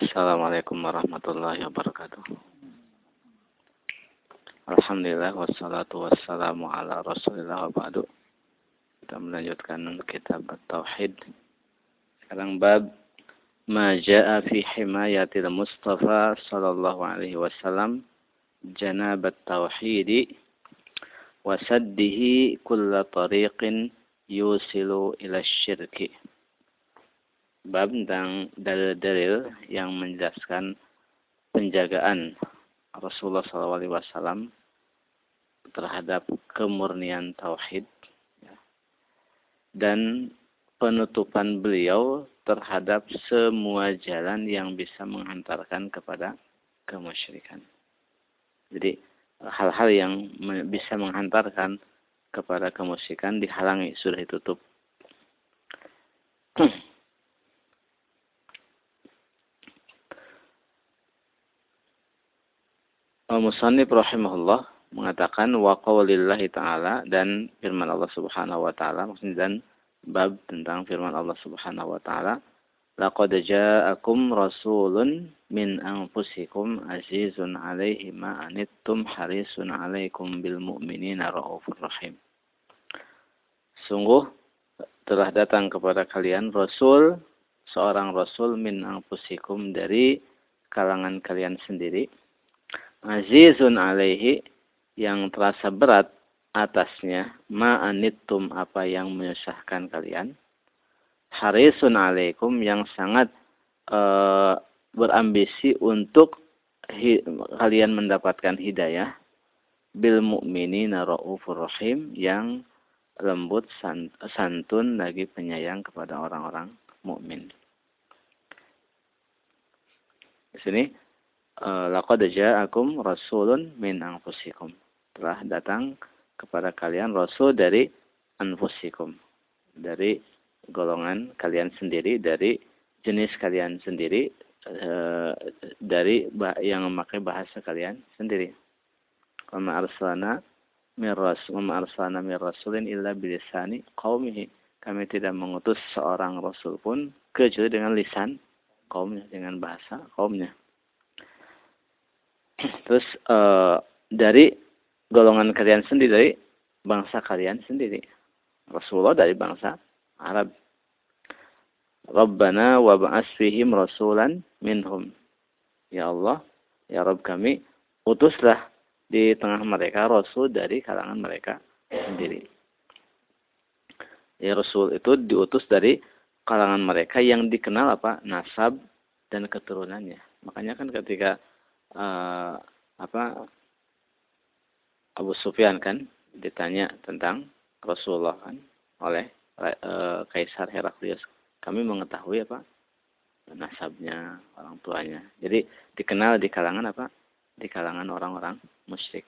Assalamualaikum warahmatullahi wabarakatuh. Alhamdulillah wassalatu wassalamu ala Rasulillah wa ba'du. Kita melanjutkan kitab Tauhid. Sekarang bab ma jaa fi himayatil Mustafa sallallahu alaihi wasallam janabat tauhidi wa saddihi kulla tariqin yusilu ila bab tentang dalil-dalil yang menjelaskan penjagaan Rasulullah SAW terhadap kemurnian tauhid ya, dan penutupan beliau terhadap semua jalan yang bisa menghantarkan kepada kemusyrikan. Jadi hal-hal yang bisa menghantarkan kepada kemusyrikan dihalangi sudah ditutup. Al-Musannif rahimahullah mengatakan wa qaulillahi ta'ala dan firman Allah Subhanahu wa taala maksudnya dan bab tentang firman Allah Subhanahu wa taala laqad ja'akum rasulun min anfusikum azizun 'alaihi ma anittum harisun 'alaikum bil mu'minina raufur rahim. Sungguh telah datang kepada kalian rasul seorang rasul min anfusikum dari kalangan kalian sendiri azizun alaihi yang terasa berat atasnya. Ma'anittum apa yang menyusahkan kalian? Harisun alaikum yang sangat e, berambisi untuk hi, kalian mendapatkan hidayah. Bil mu'minina raufur rahim yang lembut santun lagi penyayang kepada orang-orang mukmin. Di sini laqad ja'akum rasulun min anfusikum. Telah datang kepada kalian rasul dari anfusikum. Dari golongan kalian sendiri, dari jenis kalian sendiri, eh, dari yang memakai bahasa kalian sendiri. Wa arsalna min rasul min rasulin illa bilisani qaumihi. Kami tidak mengutus seorang rasul pun kecuali dengan lisan kaumnya, dengan bahasa kaumnya. Terus uh, dari golongan kalian sendiri, dari bangsa kalian sendiri. Rasulullah dari bangsa Arab. Rabbana wa ba'as fihim rasulan minhum. Ya Allah, ya Rabb kami, utuslah di tengah mereka Rasul dari kalangan mereka sendiri. Ya Rasul itu diutus dari kalangan mereka yang dikenal apa? Nasab dan keturunannya. Makanya kan ketika uh, apa Abu Sufyan kan ditanya tentang Rasulullah kan oleh uh, Kaisar Heraklius. Kami mengetahui apa nasabnya, orang tuanya. Jadi dikenal di kalangan apa? Di kalangan orang-orang musyrik.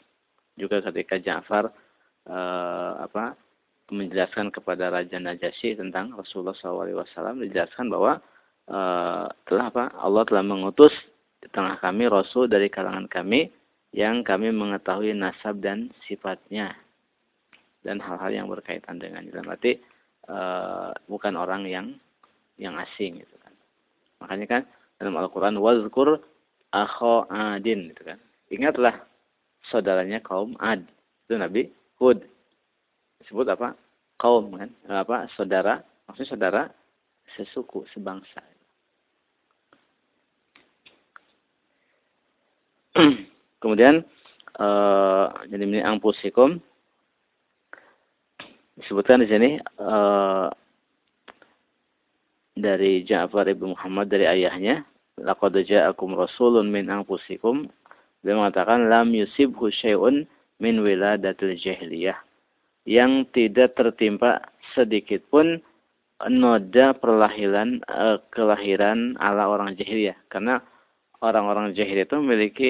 Juga ketika Ja'far uh, apa menjelaskan kepada Raja Najasyi tentang Rasulullah SAW dijelaskan bahwa uh, telah apa Allah telah mengutus di tengah kami rasul dari kalangan kami yang kami mengetahui nasab dan sifatnya dan hal-hal yang berkaitan dengan dalam arti e, bukan orang yang yang asing gitu kan. Makanya kan dalam Al-Quran wazkur akho adin gitu kan. Ingatlah saudaranya kaum ad. Itu Nabi Hud. Disebut apa? Kaum kan? Apa? Saudara. Maksudnya saudara sesuku sebangsa Kemudian uh, jadi ini angpusikum disebutkan di sini uh, dari Ja'far ibn Muhammad dari ayahnya laqad ja'akum rasulun min anfusikum. Dia mengatakan lam yusibhu syai'un min wiladatil jahiliyah. Yang tidak tertimpa sedikit pun noda perlahiran uh, kelahiran ala orang jahiliyah. Karena orang-orang jahiliyah itu memiliki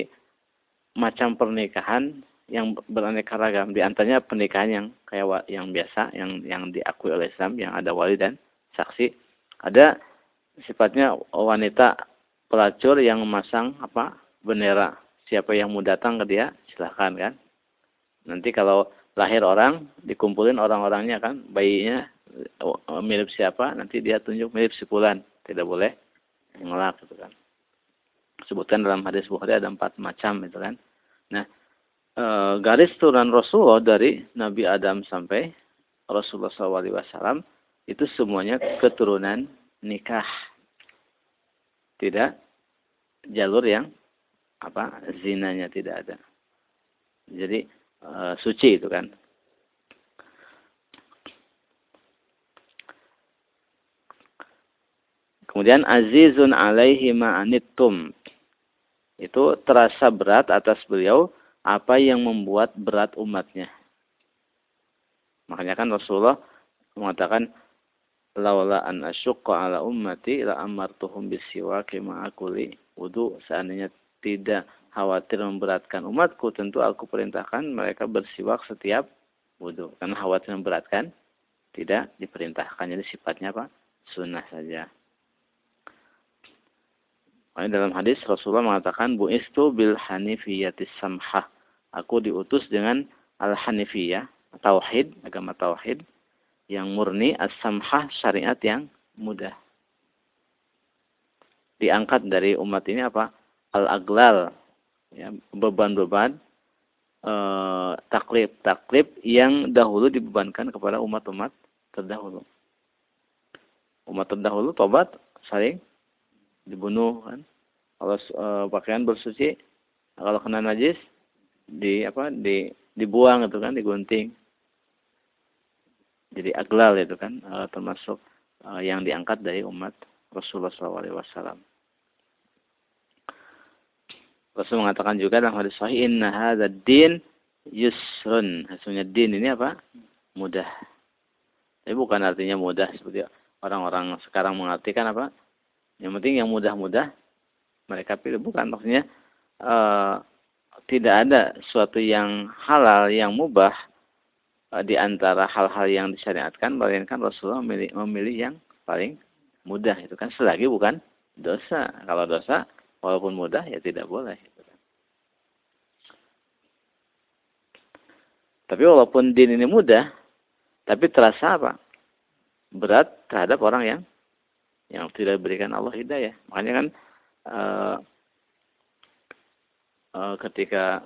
macam pernikahan yang beraneka ragam. Di antaranya pernikahan yang kayak yang biasa, yang yang diakui oleh Islam, yang ada wali dan saksi. Ada sifatnya wanita pelacur yang memasang apa bendera. Siapa yang mau datang ke dia, silahkan kan. Nanti kalau lahir orang, dikumpulin orang-orangnya kan, bayinya mirip siapa, nanti dia tunjuk mirip si Tidak boleh ngelak gitu kan. Sebutkan dalam hadis Bukhari ada empat macam itu kan. Nah, e, garis turunan Rasulullah dari Nabi Adam sampai Rasulullah SAW itu semuanya keturunan nikah. Tidak jalur yang apa zinanya tidak ada. Jadi e, suci itu kan. Kemudian azizun alaihi ma'anittum. Itu terasa berat atas beliau apa yang membuat berat umatnya. Makanya kan Rasulullah mengatakan laula an asyqa ala ummati la amartuhum bisiwaki ma'akuli wudu. Seandainya tidak khawatir memberatkan umatku tentu aku perintahkan mereka bersiwak setiap wudu. Karena khawatir memberatkan tidak diperintahkan. Jadi sifatnya apa? Sunnah saja Makanya dalam hadis Rasulullah mengatakan bu istu bil hanifiyatis samhah. Aku diutus dengan al hanifiyah, tauhid, agama tauhid yang murni as-samhah syariat yang mudah. Diangkat dari umat ini apa? Al-aglal, ya, beban-beban eh, taklif-taklif yang dahulu dibebankan kepada umat-umat terdahulu. Umat terdahulu tobat saling dibunuh kan kalau e, pakaian bersuci kalau kena najis di apa di dibuang itu kan digunting jadi aglal itu kan e, termasuk e, yang diangkat dari umat Rasulullah SAW. Rasul mengatakan juga dalam hadis sahih inna hadza din yusrun. Hasilnya din ini apa? Mudah. Tapi bukan artinya mudah seperti orang-orang sekarang mengartikan apa? Yang penting yang mudah-mudah mereka pilih bukan maksudnya uh, tidak ada suatu yang halal yang mubah uh, di antara hal-hal yang disyariatkan melainkan Rasulullah memilih, memilih yang paling mudah itu kan selagi bukan dosa. Kalau dosa walaupun mudah ya tidak boleh. Gitu kan. Tapi walaupun din ini mudah, tapi terasa apa? Berat terhadap orang yang yang tidak diberikan Allah hidayah. Makanya kan uh, uh, ketika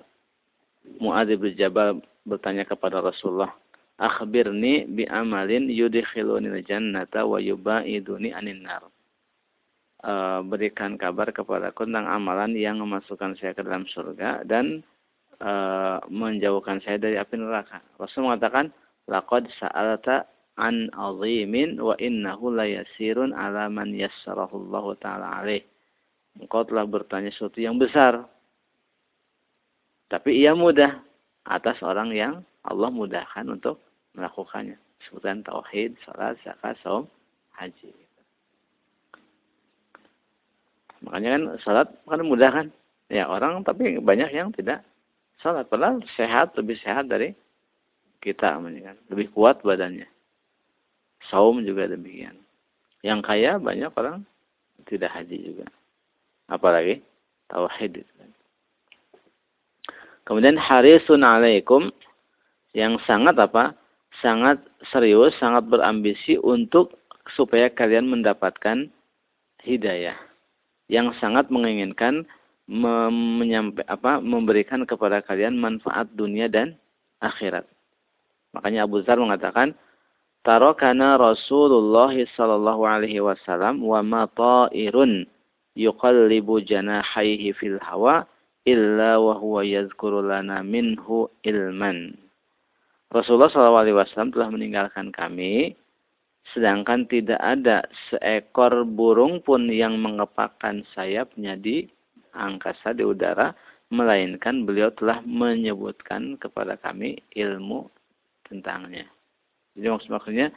Muadz bin Jabal bertanya kepada Rasulullah, "Akhbirni bi amalin yudkhiluni jannata wa yubaiduni anin nar." Uh, berikan kabar kepadaku tentang amalan yang memasukkan saya ke dalam surga dan uh, menjauhkan saya dari api neraka. Rasul mengatakan, "Laqad sa'alta an azimin wa innahu la yasirun ala man yassarahu Allah taala alaih. Engkau telah bertanya sesuatu yang besar. Tapi ia mudah atas orang yang Allah mudahkan untuk melakukannya. Sebutan tauhid, salat, zakat, saum, haji. Makanya kan salat kan mudah kan? Ya orang tapi banyak yang tidak salat. Padahal sehat, lebih sehat dari kita. Kan? Lebih kuat badannya. Saum juga demikian. Yang kaya banyak orang tidak haji juga. Apalagi tauhid. Kemudian harisun alaikum yang sangat apa? Sangat serius, sangat berambisi untuk supaya kalian mendapatkan hidayah. Yang sangat menginginkan menyampai, apa, memberikan kepada kalian manfaat dunia dan akhirat. Makanya Abu Zar mengatakan, tarakana Rasulullah sallallahu alaihi wasallam wa ma ta'irun yuqallibu janahaihi fil hawa illa wa huwa yadhkuru lana minhu ilman. Rasulullah sallallahu alaihi wasallam telah meninggalkan kami sedangkan tidak ada seekor burung pun yang mengepakkan sayapnya di angkasa di udara melainkan beliau telah menyebutkan kepada kami ilmu tentangnya. Jadi maksud maksudnya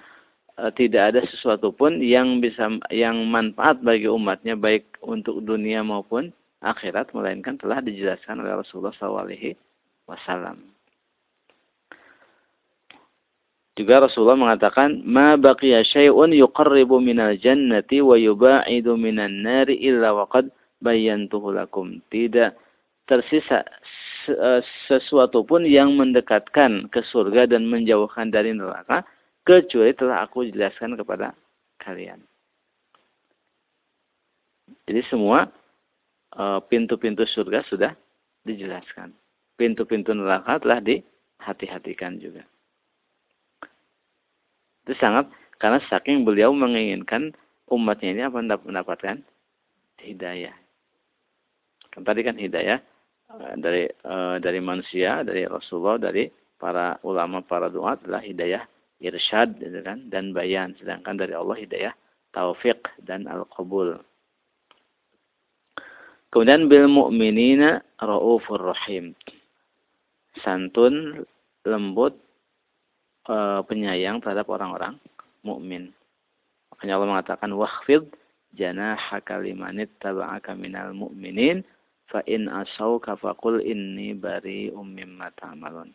e, tidak ada sesuatu pun yang bisa yang manfaat bagi umatnya baik untuk dunia maupun akhirat melainkan telah dijelaskan oleh Rasulullah SAW. Juga Rasulullah mengatakan, "Ma baqiya syai'un yuqarribu minal jannati wa yuba'idu minan nari illa waqad bayyantuhu lakum." Tidak tersisa Eh, sesuatu pun yang mendekatkan ke surga dan menjauhkan dari neraka kecuali telah aku jelaskan kepada kalian. Jadi semua eh, pintu-pintu surga sudah dijelaskan. Pintu-pintu neraka telah dihati-hatikan juga. Itu sangat karena saking beliau menginginkan umatnya ini apa mendapatkan hidayah. Kan tadi kan hidayah dari uh, dari manusia, dari Rasulullah, dari para ulama, para doa adalah hidayah irsyad gitu kan dan bayan sedangkan dari Allah hidayah taufik dan al-qabul. Kemudian bil mu'minina raufur rahim. Santun, lembut, e, penyayang terhadap orang-orang mukmin. Makanya Allah mengatakan wahfid janahaka limanit taba'aka minal mu'minin fa in asauka faqul inni bari'um mimma ta'malun.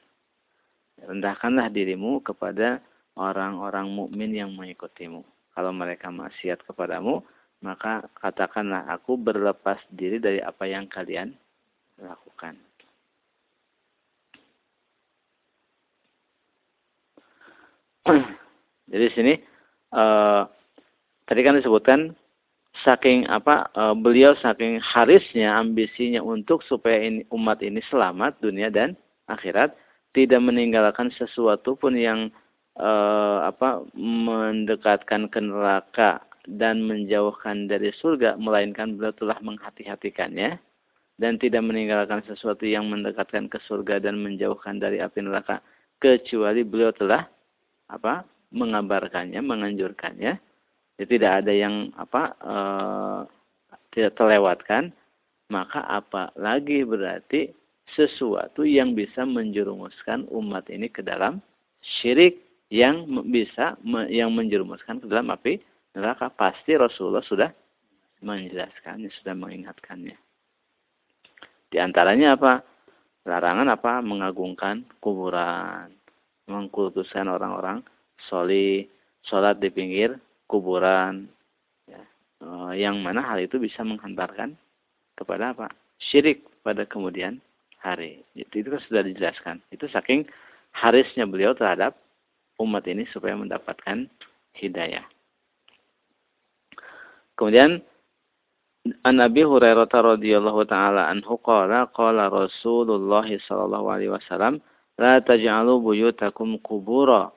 Rendahkanlah dirimu kepada orang-orang mukmin yang mengikutimu. Kalau mereka maksiat kepadamu, maka katakanlah aku berlepas diri dari apa yang kalian lakukan. Jadi sini uh, tadi kan disebutkan saking apa uh, beliau saking harisnya ambisinya untuk supaya ini, umat ini selamat dunia dan akhirat tidak meninggalkan sesuatu pun yang uh, apa mendekatkan ke neraka dan menjauhkan dari surga melainkan beliau telah menghati-hatikannya dan tidak meninggalkan sesuatu yang mendekatkan ke surga dan menjauhkan dari api neraka kecuali beliau telah apa mengabarkannya menganjurkannya ya, tidak ada yang apa e, tidak terlewatkan maka apa lagi berarti sesuatu yang bisa menjerumuskan umat ini ke dalam syirik yang bisa yang menjerumuskan ke dalam api neraka. Pasti Rasulullah sudah menjelaskannya sudah mengingatkannya. Di antaranya apa? Larangan apa? Mengagungkan kuburan mengkultuskan orang-orang soli sholat di pinggir kuburan ya. Eh, yang mana hal itu bisa menghantarkan kepada apa syirik pada kemudian hari itu, itu sudah dijelaskan itu saking harisnya beliau terhadap umat ini supaya mendapatkan hidayah. Kemudian An Nabi Hurairah radhiyallahu taala anhu qala qala Rasulullah sallallahu alaihi wasallam la taj'alu buyutakum qubura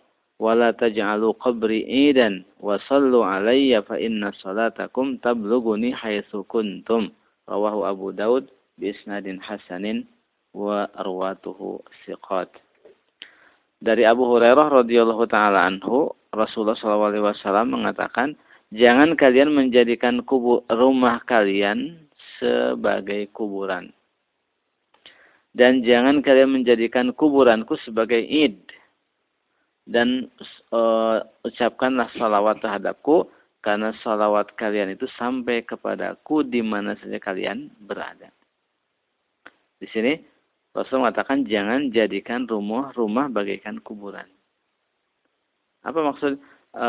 wa sallu alayya fa inna salatakum tablughuni haitsu kuntum. Rawahu Abu Daud bi isnadin hasanin wa arwatuhu siqat dari Abu Hurairah radhiyallahu taala anhu Rasulullah SAW mengatakan jangan kalian menjadikan kubur rumah kalian sebagai kuburan. Dan jangan kalian menjadikan kuburanku sebagai id dan uh, ucapkanlah salawat terhadapku karena salawat kalian itu sampai kepadaku di mana saja kalian berada. Di sini Rasul mengatakan jangan jadikan rumah-rumah bagaikan kuburan. Apa maksud e,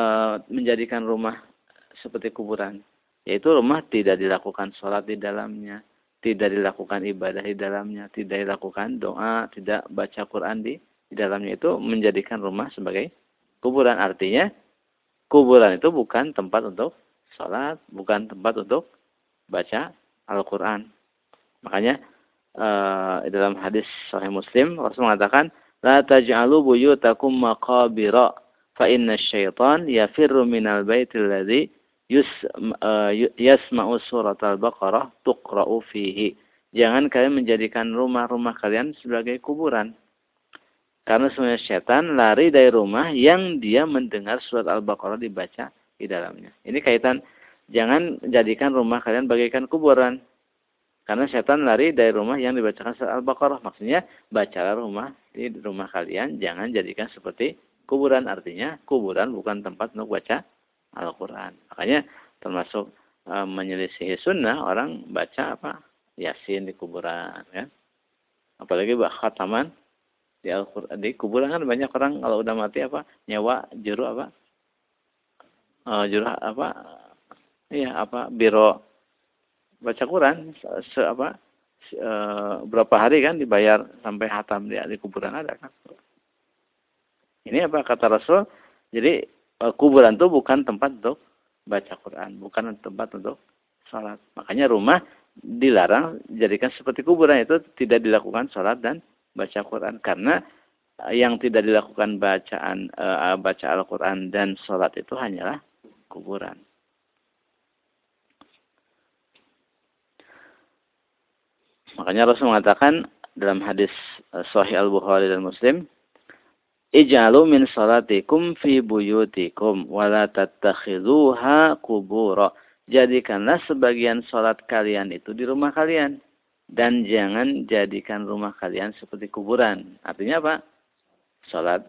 menjadikan rumah seperti kuburan? Yaitu rumah tidak dilakukan sholat di dalamnya, tidak dilakukan ibadah di dalamnya, tidak dilakukan doa, tidak baca Quran di, di dalamnya itu menjadikan rumah sebagai kuburan. Artinya kuburan itu bukan tempat untuk sholat, bukan tempat untuk baca Al-Quran. Makanya uh, dalam hadis Sahih Muslim Rasul mengatakan maqabira fa inna syaitan yafirru minal baitil ladzi yus, uh, yasma'u surat al-baqarah tuqra'u fihi jangan kalian menjadikan rumah-rumah kalian sebagai kuburan karena sebenarnya setan lari dari rumah yang dia mendengar surat Al-Baqarah dibaca di dalamnya. Ini kaitan jangan jadikan rumah kalian bagaikan kuburan. Karena setan lari dari rumah yang dibacakan surat Al-Baqarah. Maksudnya, bacalah rumah di rumah kalian. Jangan jadikan seperti kuburan. Artinya, kuburan bukan tempat untuk baca Al-Quran. Makanya, termasuk e, menyelisihi sunnah, orang baca apa? Yasin di kuburan. Kan? Apalagi bahkan taman di Al-Quran. Di kuburan kan banyak orang kalau udah mati apa? Nyawa juru apa? E, juru apa? Iya, apa? Biro baca Quran se, apa e, berapa hari kan dibayar sampai hatam di, di kuburan ada kan ini apa kata Rasul jadi e, kuburan itu bukan tempat untuk baca Quran bukan tempat untuk salat makanya rumah dilarang jadikan seperti kuburan itu tidak dilakukan sholat dan baca Quran karena yang tidak dilakukan bacaan uh, baca Al-Quran dan sholat itu hanyalah kuburan. Makanya Rasul mengatakan dalam hadis uh, Sahih Al-Bukhari dan Muslim, Ij'alu min salatikum fi buyutikum wa la tattakhidhuha qubura. Jadikanlah sebagian salat kalian itu di rumah kalian dan jangan jadikan rumah kalian seperti kuburan. Artinya apa? Salat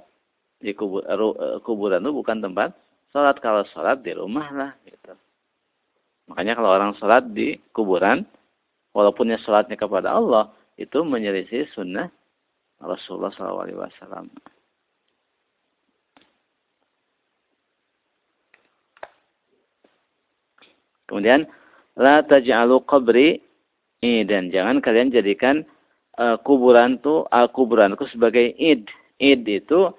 di kubur, eh, kuburan itu bukan tempat salat. Kalau salat di rumah lah gitu. Makanya kalau orang salat di kuburan walaupunnya salatnya kepada Allah itu menyelisih sunnah Rasulullah SAW. Kemudian la taj'alu qabri dan jangan kalian jadikan uh, kuburan tuh uh, kuburanku sebagai id. Id itu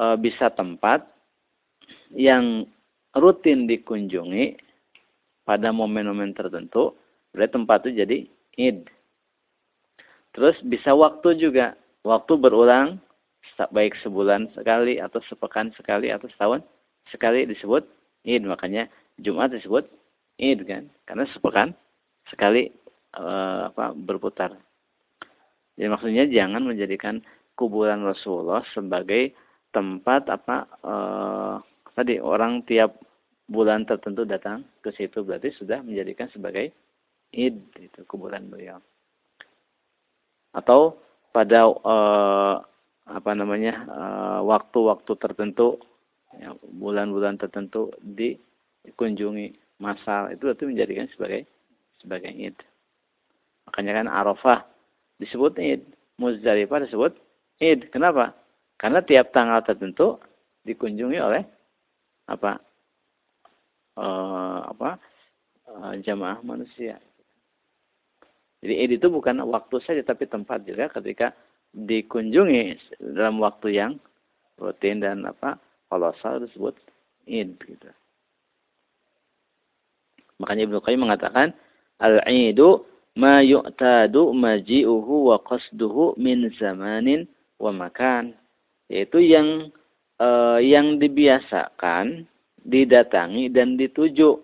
uh, bisa tempat yang rutin dikunjungi pada momen-momen tertentu. Berarti tempat itu jadi id. Terus bisa waktu juga. Waktu berulang baik sebulan sekali atau sepekan sekali atau setahun sekali disebut id. Makanya Jumat disebut Id kan karena sepekan sekali uh, apa berputar jadi maksudnya jangan menjadikan kuburan Rasulullah sebagai tempat apa uh, tadi orang tiap bulan tertentu datang ke situ berarti sudah menjadikan sebagai id itu kuburan beliau atau pada uh, apa namanya waktu-waktu uh, tertentu ya, bulan-bulan ya, tertentu dikunjungi masal itu itu menjadikan sebagai sebagai id. Makanya kan Arafah disebut id, Muzdalifah disebut id. Kenapa? Karena tiap tanggal tertentu dikunjungi oleh apa? Uh, apa? Uh, jamaah manusia. Jadi id itu bukan waktu saja tapi tempat juga ketika dikunjungi dalam waktu yang rutin dan apa kolosal disebut id gitu. Makanya Ibnu Qayyim mengatakan al-'idu ma yu'tadu maji'uhu wa qasduhu min zamanin wa makan. Yaitu yang uh, yang dibiasakan, didatangi dan dituju.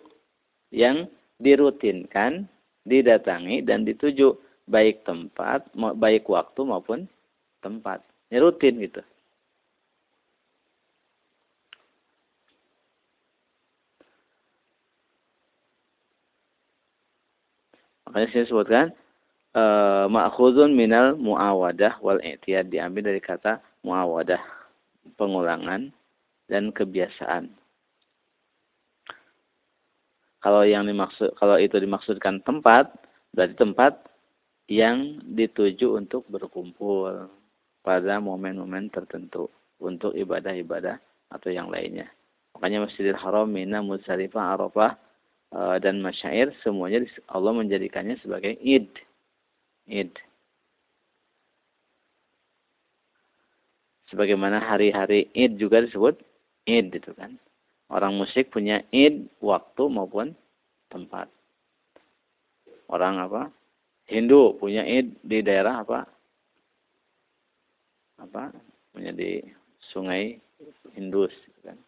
Yang dirutinkan, didatangi dan dituju baik tempat, baik waktu maupun tempat. Ini rutin gitu. Makanya saya sebutkan e, ma'khudun minal muawadah wal i'tiyad diambil dari kata muawadah, pengulangan dan kebiasaan. Kalau yang dimaksud kalau itu dimaksudkan tempat, berarti tempat yang dituju untuk berkumpul pada momen-momen tertentu untuk ibadah-ibadah atau yang lainnya. Makanya Masjidil Haram, Mina, Muzdalifah, Arafah Eh, dan masyair semuanya Allah menjadikannya sebagai id. Id. Sebagaimana hari-hari id juga disebut id itu kan. Orang musik punya id waktu maupun tempat. Orang apa? Hindu punya id di daerah apa? Apa? Punya di sungai Indus kan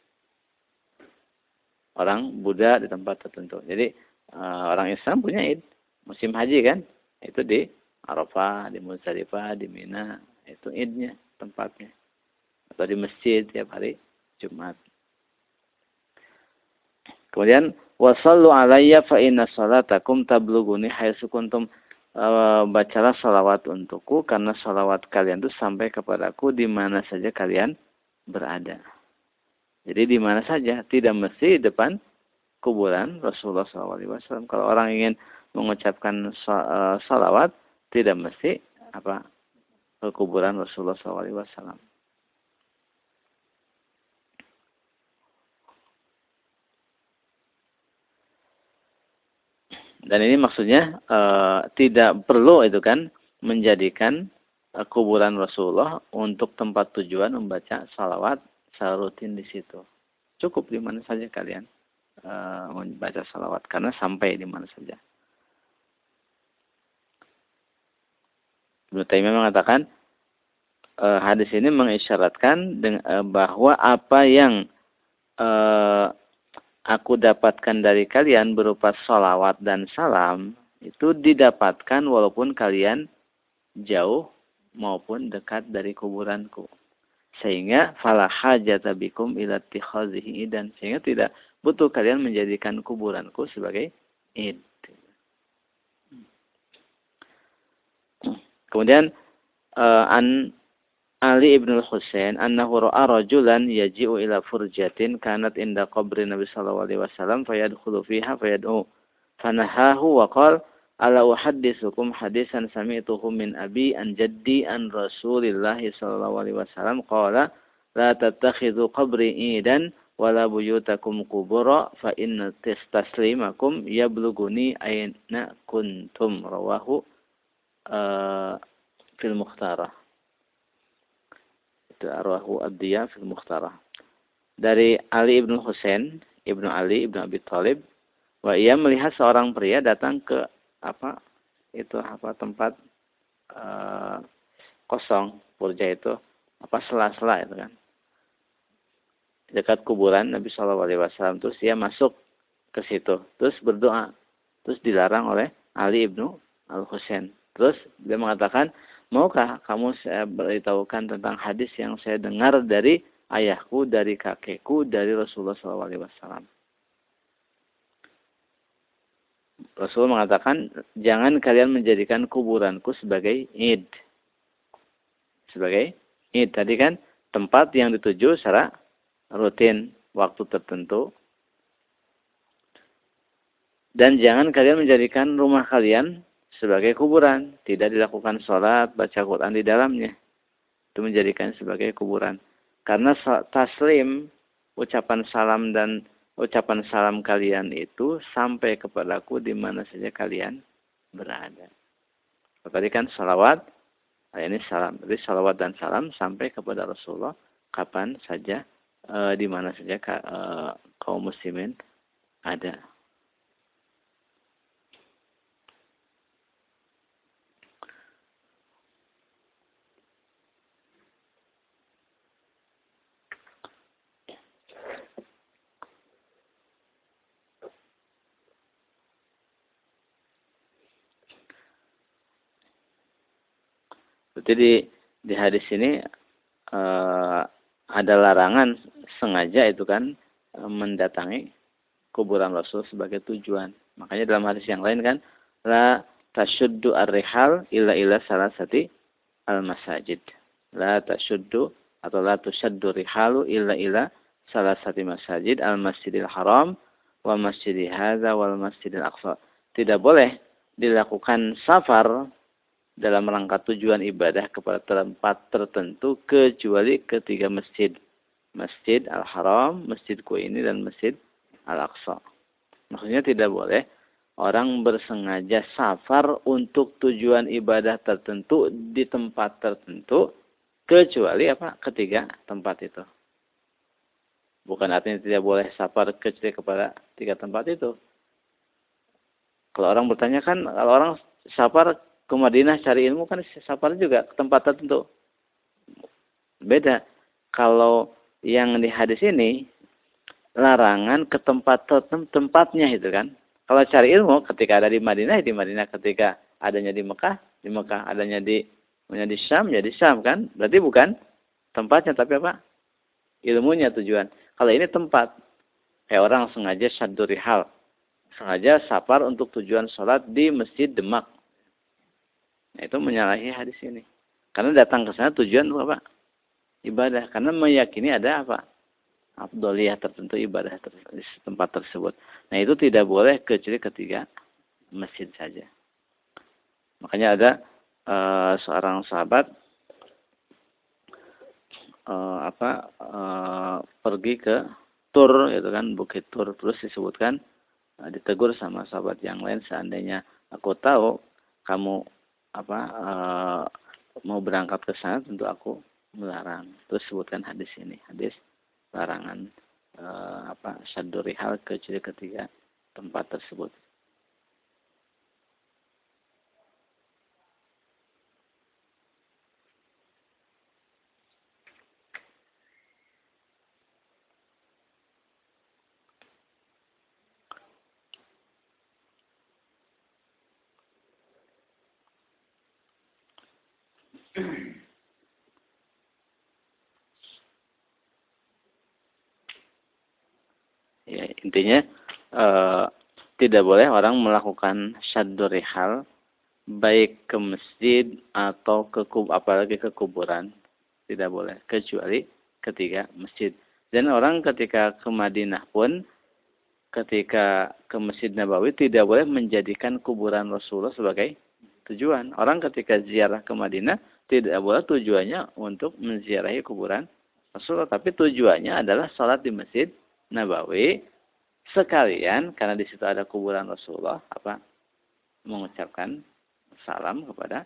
orang Buddha di tempat tertentu. Jadi uh, orang Islam punya id musim haji kan itu di Arafah, di Muzdalifah, di Mina itu idnya tempatnya atau di masjid tiap hari Jumat. Kemudian wasallu alayya fa inna salatakum tablughuni haitsu kuntum uh, bacalah salawat untukku karena salawat kalian itu sampai kepadaku di mana saja kalian berada. Jadi di mana saja, tidak mesti di depan kuburan Rasulullah SAW. Kalau orang ingin mengucapkan eh, salawat, tidak mesti apa ke kuburan Rasulullah SAW. Dan ini maksudnya e, tidak perlu itu kan menjadikan e, kuburan Rasulullah untuk tempat tujuan membaca salawat secara rutin di situ. Cukup di mana saja kalian uh, membaca salawat karena sampai di mana saja. Ibnu Taimiyah mengatakan e, hadis ini mengisyaratkan dengan, e, bahwa apa yang aku dapatkan dari kalian berupa salawat dan salam itu didapatkan walaupun kalian jauh maupun dekat dari kuburanku. Sehingga fala hajata bikum ila dan sehingga tidak butuh kalian menjadikan kuburanku sebagai id. Kemudian uh, an Ali ibn al-Husain annahu ra'a rajulan yaji'u ila furjatin kanat inda qabri Nabi sallallahu alaihi wasallam fayadkhulu fiha fayad'u fanahahu wa qala ala uhaddithukum hadisan sami'tuhu min abi an jaddi an Rasulillah sallallahu alaihi wasallam qala la tattakhidhu qabri idan wala buyutakum kubura fa inna taslimakum yabluguni aina kuntum rawahu uh, fil mukhtarah. Itu arwahu ad-diya fil. Dari Ali ibnu Husain, ibnu Ali ibnu Abi Thalib, wa ia melihat seorang pria datang ke apa itu apa tempat uh, kosong purja itu apa sela-sela itu kan dekat kuburan Nabi Shallallahu Alaihi Wasallam terus dia masuk ke situ terus berdoa terus dilarang oleh Ali ibnu Al Husain Terus dia mengatakan, maukah kamu saya beritahukan tentang hadis yang saya dengar dari ayahku, dari kakekku, dari Rasulullah SAW. Rasul mengatakan, jangan kalian menjadikan kuburanku sebagai id. Sebagai id. Tadi kan tempat yang dituju secara rutin, waktu tertentu. Dan jangan kalian menjadikan rumah kalian sebagai kuburan. Tidak dilakukan sholat, baca Quran di dalamnya. Itu menjadikan sebagai kuburan. Karena taslim, ucapan salam dan ucapan salam kalian itu sampai kepadaku di mana saja kalian berada. Tadi kan salawat, ini salam. Jadi salawat dan salam sampai kepada Rasulullah kapan saja, e, di mana saja e, kaum muslimin ada. Jadi di hadis ini uh, ada larangan sengaja itu kan uh, mendatangi kuburan Rasul sebagai tujuan. Makanya dalam hadis yang lain kan la tasyuddu ar-rihal illa illa salah sati al-masajid. La tasyuddu atau la tusyaddu rihalu illa illa salah sati masajid al-masjidil haram wa masjidil hadza wal masjidil aqsa. Tidak boleh dilakukan safar dalam rangka tujuan ibadah kepada tempat tertentu kecuali ketiga masjid. Masjid Al-Haram, Masjid Kuini, dan Masjid Al-Aqsa. Maksudnya tidak boleh orang bersengaja safar untuk tujuan ibadah tertentu di tempat tertentu kecuali apa? Ketiga tempat itu. Bukan artinya tidak boleh safar kecuali kepada tiga tempat itu. Kalau orang bertanya kan, kalau orang safar ke Madinah cari ilmu kan safar juga ke tempat tertentu. Beda. Kalau yang di hadis ini larangan ke tempat tempatnya itu kan. Kalau cari ilmu ketika ada di Madinah di Madinah ketika adanya di Mekah di Mekah adanya di punya di Syam ya Syam kan. Berarti bukan tempatnya tapi apa? Ilmunya tujuan. Kalau ini tempat kayak orang sengaja syaduri hal sengaja safar untuk tujuan sholat di Masjid Demak itu menyalahi hadis ini. Karena datang ke sana tujuan apa? Ibadah. Karena meyakini ada apa? Abduliyah tertentu ibadah di tempat tersebut. Nah itu tidak boleh kecuali ketiga masjid saja. Makanya ada uh, seorang sahabat uh, apa uh, pergi ke tur itu kan bukit tur terus disebutkan ditegur sama sahabat yang lain seandainya aku tahu kamu apa uh, mau berangkat ke sana tentu aku melarang. Terus sebutkan hadis ini, hadis larangan uh, apa syaduri hal ke ciri ketiga tempat tersebut. Ya intinya uh, tidak boleh orang melakukan syadurihal baik ke masjid atau ke kub apalagi ke kuburan. Tidak boleh kecuali ketika masjid. Dan orang ketika ke Madinah pun ketika ke Masjid Nabawi tidak boleh menjadikan kuburan Rasulullah sebagai tujuan. Orang ketika ziarah ke Madinah tidak boleh tujuannya untuk menziarahi kuburan Rasulullah, tapi tujuannya adalah sholat di Masjid Nabawi sekalian karena di situ ada kuburan Rasulullah apa mengucapkan salam kepada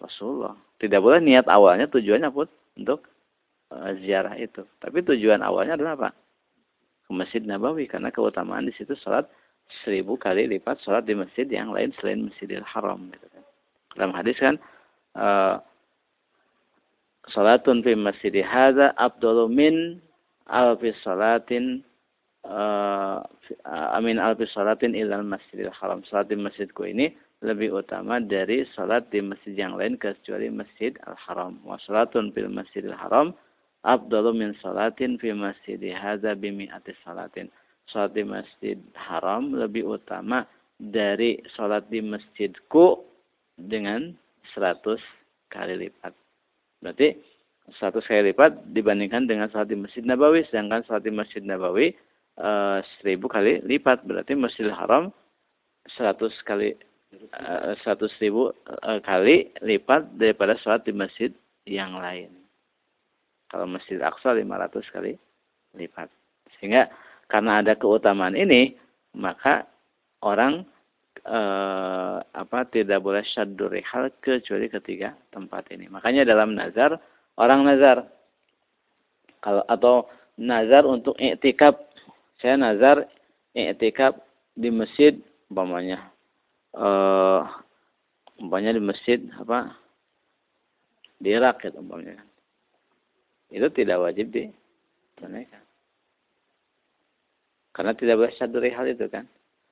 Rasulullah. Tidak boleh niat awalnya tujuannya pun untuk uh, ziarah itu. Tapi tujuan awalnya adalah apa? Ke Masjid Nabawi karena keutamaan di situ sholat seribu kali lipat sholat di masjid yang lain selain Masjidil Haram. Gitu kan. Dalam hadis kan uh, Salatun fi masjid hadza afdalu min alfi salatin amin alfi salatin ilal masjidil haram. Salat di masjidku ini lebih utama dari salat di masjid yang lain kecuali masjid al-haram. Wa salatun fil masjidil haram afdalu min salatin fi masjid hadza bimi'ati salatin. Salat di masjid haram lebih utama dari salat di masjidku dengan 100 kali lipat. Berarti 100 kali lipat dibandingkan dengan salat di Masjid Nabawi. Sedangkan salat di Masjid Nabawi eh, 1000 kali lipat. Berarti Masjidil Haram 100 kali Eh, seratus ribu uh, kali lipat daripada sholat di masjid yang lain. Kalau masjid Aqsa 500 kali lipat. Sehingga karena ada keutamaan ini, maka orang uh, apa tidak boleh syaddur rihal kecuali ketiga tempat ini. Makanya dalam nazar orang nazar kalau atau nazar untuk i'tikaf saya nazar i'tikaf di masjid umpamanya uh, umpamanya di masjid apa di Irak ya umpamanya. Itu tidak wajib ditunaikan. Karena tidak boleh satu hal itu kan.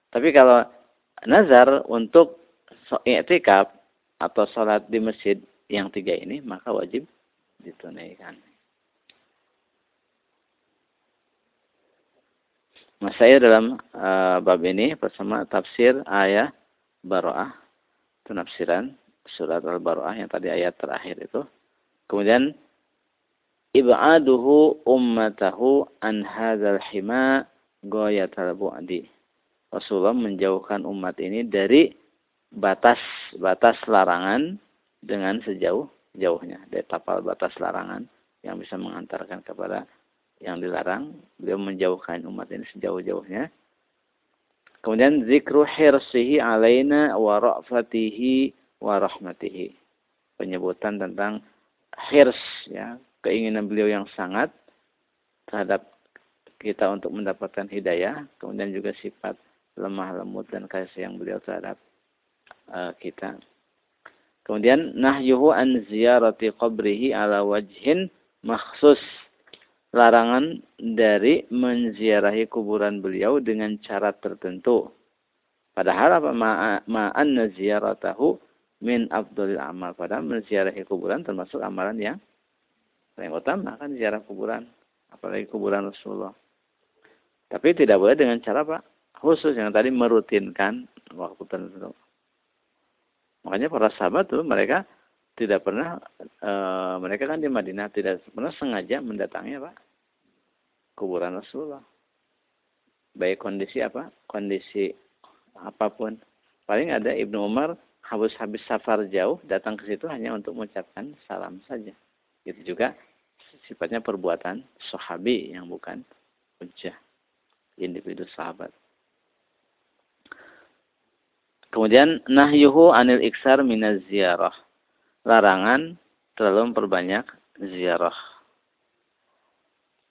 Tapi kalau nazar untuk i'tikaf atau sholat di masjid yang tiga ini maka wajib ditunaikan Mas saya dalam uh, bab ini bersama tafsir ayat Baro'ah, penafsiran surat Al-Baro'ah yang tadi ayat terakhir itu. Kemudian ib'aduhu ummatahu an hadzal hima ghayatal bu'di. Rasulullah menjauhkan umat ini dari batas-batas larangan dengan sejauh-jauhnya. Dari tapal batas larangan yang bisa mengantarkan kepada yang dilarang. Beliau menjauhkan umat ini sejauh-jauhnya Kemudian zikru hirsihi alaina wa ra'fatihi wa rahmatihi. Penyebutan tentang hirs ya, keinginan beliau yang sangat terhadap kita untuk mendapatkan hidayah, kemudian juga sifat lemah lembut dan kasih yang beliau terhadap uh, kita. Kemudian nahyuhu an ziyarati qabrihi ala wajhin makhsus larangan dari menziarahi kuburan beliau dengan cara tertentu. Padahal apa ma'an ziyaratahu min abdul amal. Padahal menziarahi kuburan termasuk amalan yang paling utama kan ziarah kuburan. Apalagi kuburan Rasulullah. Tapi tidak boleh dengan cara apa? Khusus yang tadi merutinkan waktu tertentu. Makanya para sahabat tuh mereka tidak pernah e, mereka kan di Madinah tidak pernah sengaja mendatangi apa? Kuburan Rasulullah. Baik kondisi apa? Kondisi apa pun. Paling ada Ibnu Umar habis habis safar jauh datang ke situ hanya untuk mengucapkan salam saja. Itu juga sifatnya perbuatan sahabi yang bukan hujah individu sahabat. Kemudian nahyuhu anil iksar minaz ziarah larangan terlalu memperbanyak ziarah.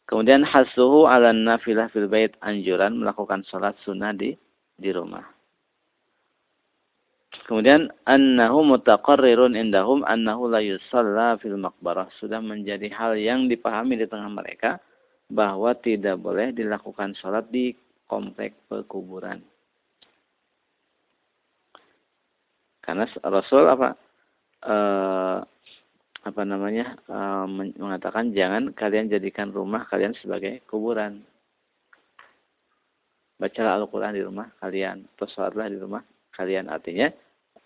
Kemudian hasuhu ala nafilah fil bait anjuran melakukan sholat sunnah di di rumah. Kemudian annahu mutaqarrirun indahum annahu la yusalla fil maqbarah sudah menjadi hal yang dipahami di tengah mereka bahwa tidak boleh dilakukan sholat di komplek pekuburan. Karena Rasul apa? Eh, apa namanya e, mengatakan jangan kalian jadikan rumah kalian sebagai kuburan. Bacalah Al-Quran di rumah kalian, atau sholatlah di rumah kalian. Artinya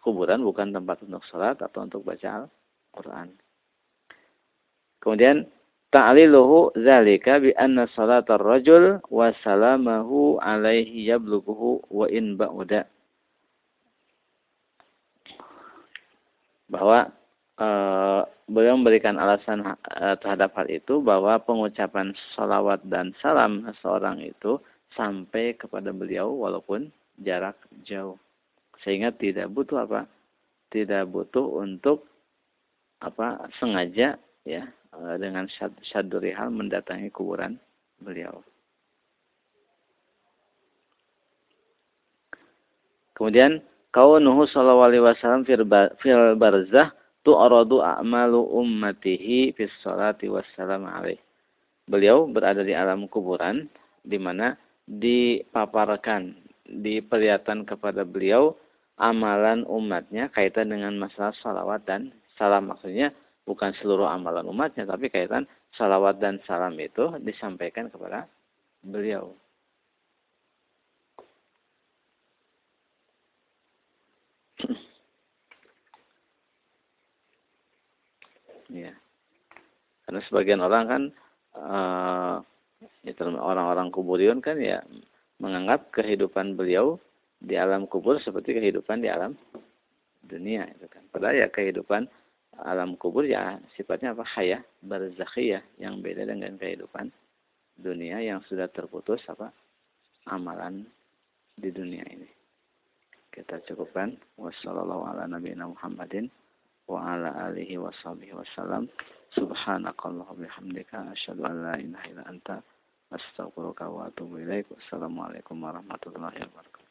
kuburan bukan tempat untuk sholat atau untuk baca Al-Quran. Kemudian ta'liluhu zalika bi anna salatar rajul wa salamahu alaihi yablughuhu wa in ba'uda. Bahwa uh, beliau memberikan alasan uh, terhadap hal itu bahwa pengucapan salawat dan salam seseorang itu sampai kepada beliau walaupun jarak jauh. Sehingga tidak butuh apa? Tidak butuh untuk apa sengaja ya uh, dengan syaduri hal mendatangi kuburan beliau. Kemudian kaunuhu sallallahu alaihi wasallam fil barzah tu'radu a'malu ummatihi fis salati wassalam alaih. Beliau berada di alam kuburan di mana dipaparkan, diperlihatkan kepada beliau amalan umatnya kaitan dengan masalah salawat dan salam. Maksudnya bukan seluruh amalan umatnya, tapi kaitan salawat dan salam itu disampaikan kepada beliau. Ya. Karena sebagian orang kan uh, orang-orang kuburion kan ya menganggap kehidupan beliau di alam kubur seperti kehidupan di alam dunia itu kan. Padahal ya kehidupan alam kubur ya sifatnya apa hayah barzakhiyah yang beda dengan kehidupan dunia yang sudah terputus apa amalan di dunia ini. Kita cukupkan. Wassalamualaikum wa ala alihi wa sahbihi wasallam subhanakallahumma bihamdika asyhadu an la ilaha illa anta astaghfiruka wa atubu ilaik. Wassalamualaikum warahmatullahi wabarakatuh